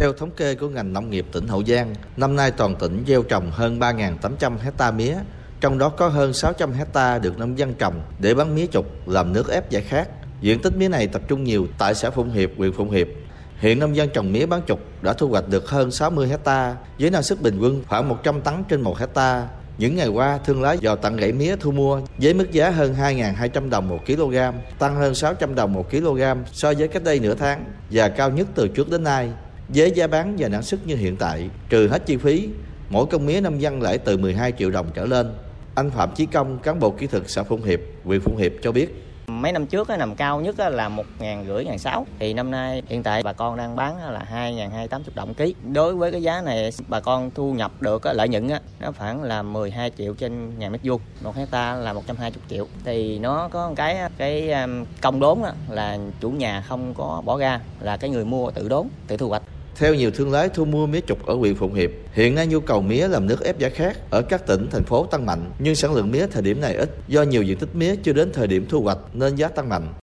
Theo thống kê của ngành nông nghiệp tỉnh Hậu Giang, năm nay toàn tỉnh gieo trồng hơn 3.800 hecta mía, trong đó có hơn 600 hecta được nông dân trồng để bán mía trục làm nước ép giải khát. Diện tích mía này tập trung nhiều tại xã Phụng Hiệp, huyện Phụng Hiệp. Hiện nông dân trồng mía bán trục đã thu hoạch được hơn 60 hecta với năng suất bình quân khoảng 100 tấn trên 1 hecta. Những ngày qua, thương lái vào tặng gãy mía thu mua với mức giá hơn 2.200 đồng một kg, tăng hơn 600 đồng một kg so với cách đây nửa tháng và cao nhất từ trước đến nay. Với giá bán và năng suất như hiện tại, trừ hết chi phí, mỗi công mía nông dân lãi từ 12 triệu đồng trở lên. Anh Phạm Chí Công, cán bộ kỹ thuật xã Phụng Hiệp, huyện Phụng Hiệp cho biết. Mấy năm trước nằm cao nhất là một ngàn rưỡi ngàn sáu thì năm nay hiện tại bà con đang bán là hai ngàn hai tám chục đồng ký. Đối với cái giá này bà con thu nhập được lợi nhuận nó khoảng là 12 triệu trên ngàn mét vuông, một hecta là 120 triệu. Thì nó có một cái cái um, công đốn là chủ nhà không có bỏ ra là cái người mua tự đốn tự thu hoạch. Theo nhiều thương lái thu mua mía trục ở huyện Phụng Hiệp, hiện nay nhu cầu mía làm nước ép giá khác ở các tỉnh, thành phố tăng mạnh, nhưng sản lượng mía thời điểm này ít do nhiều diện tích mía chưa đến thời điểm thu hoạch nên giá tăng mạnh.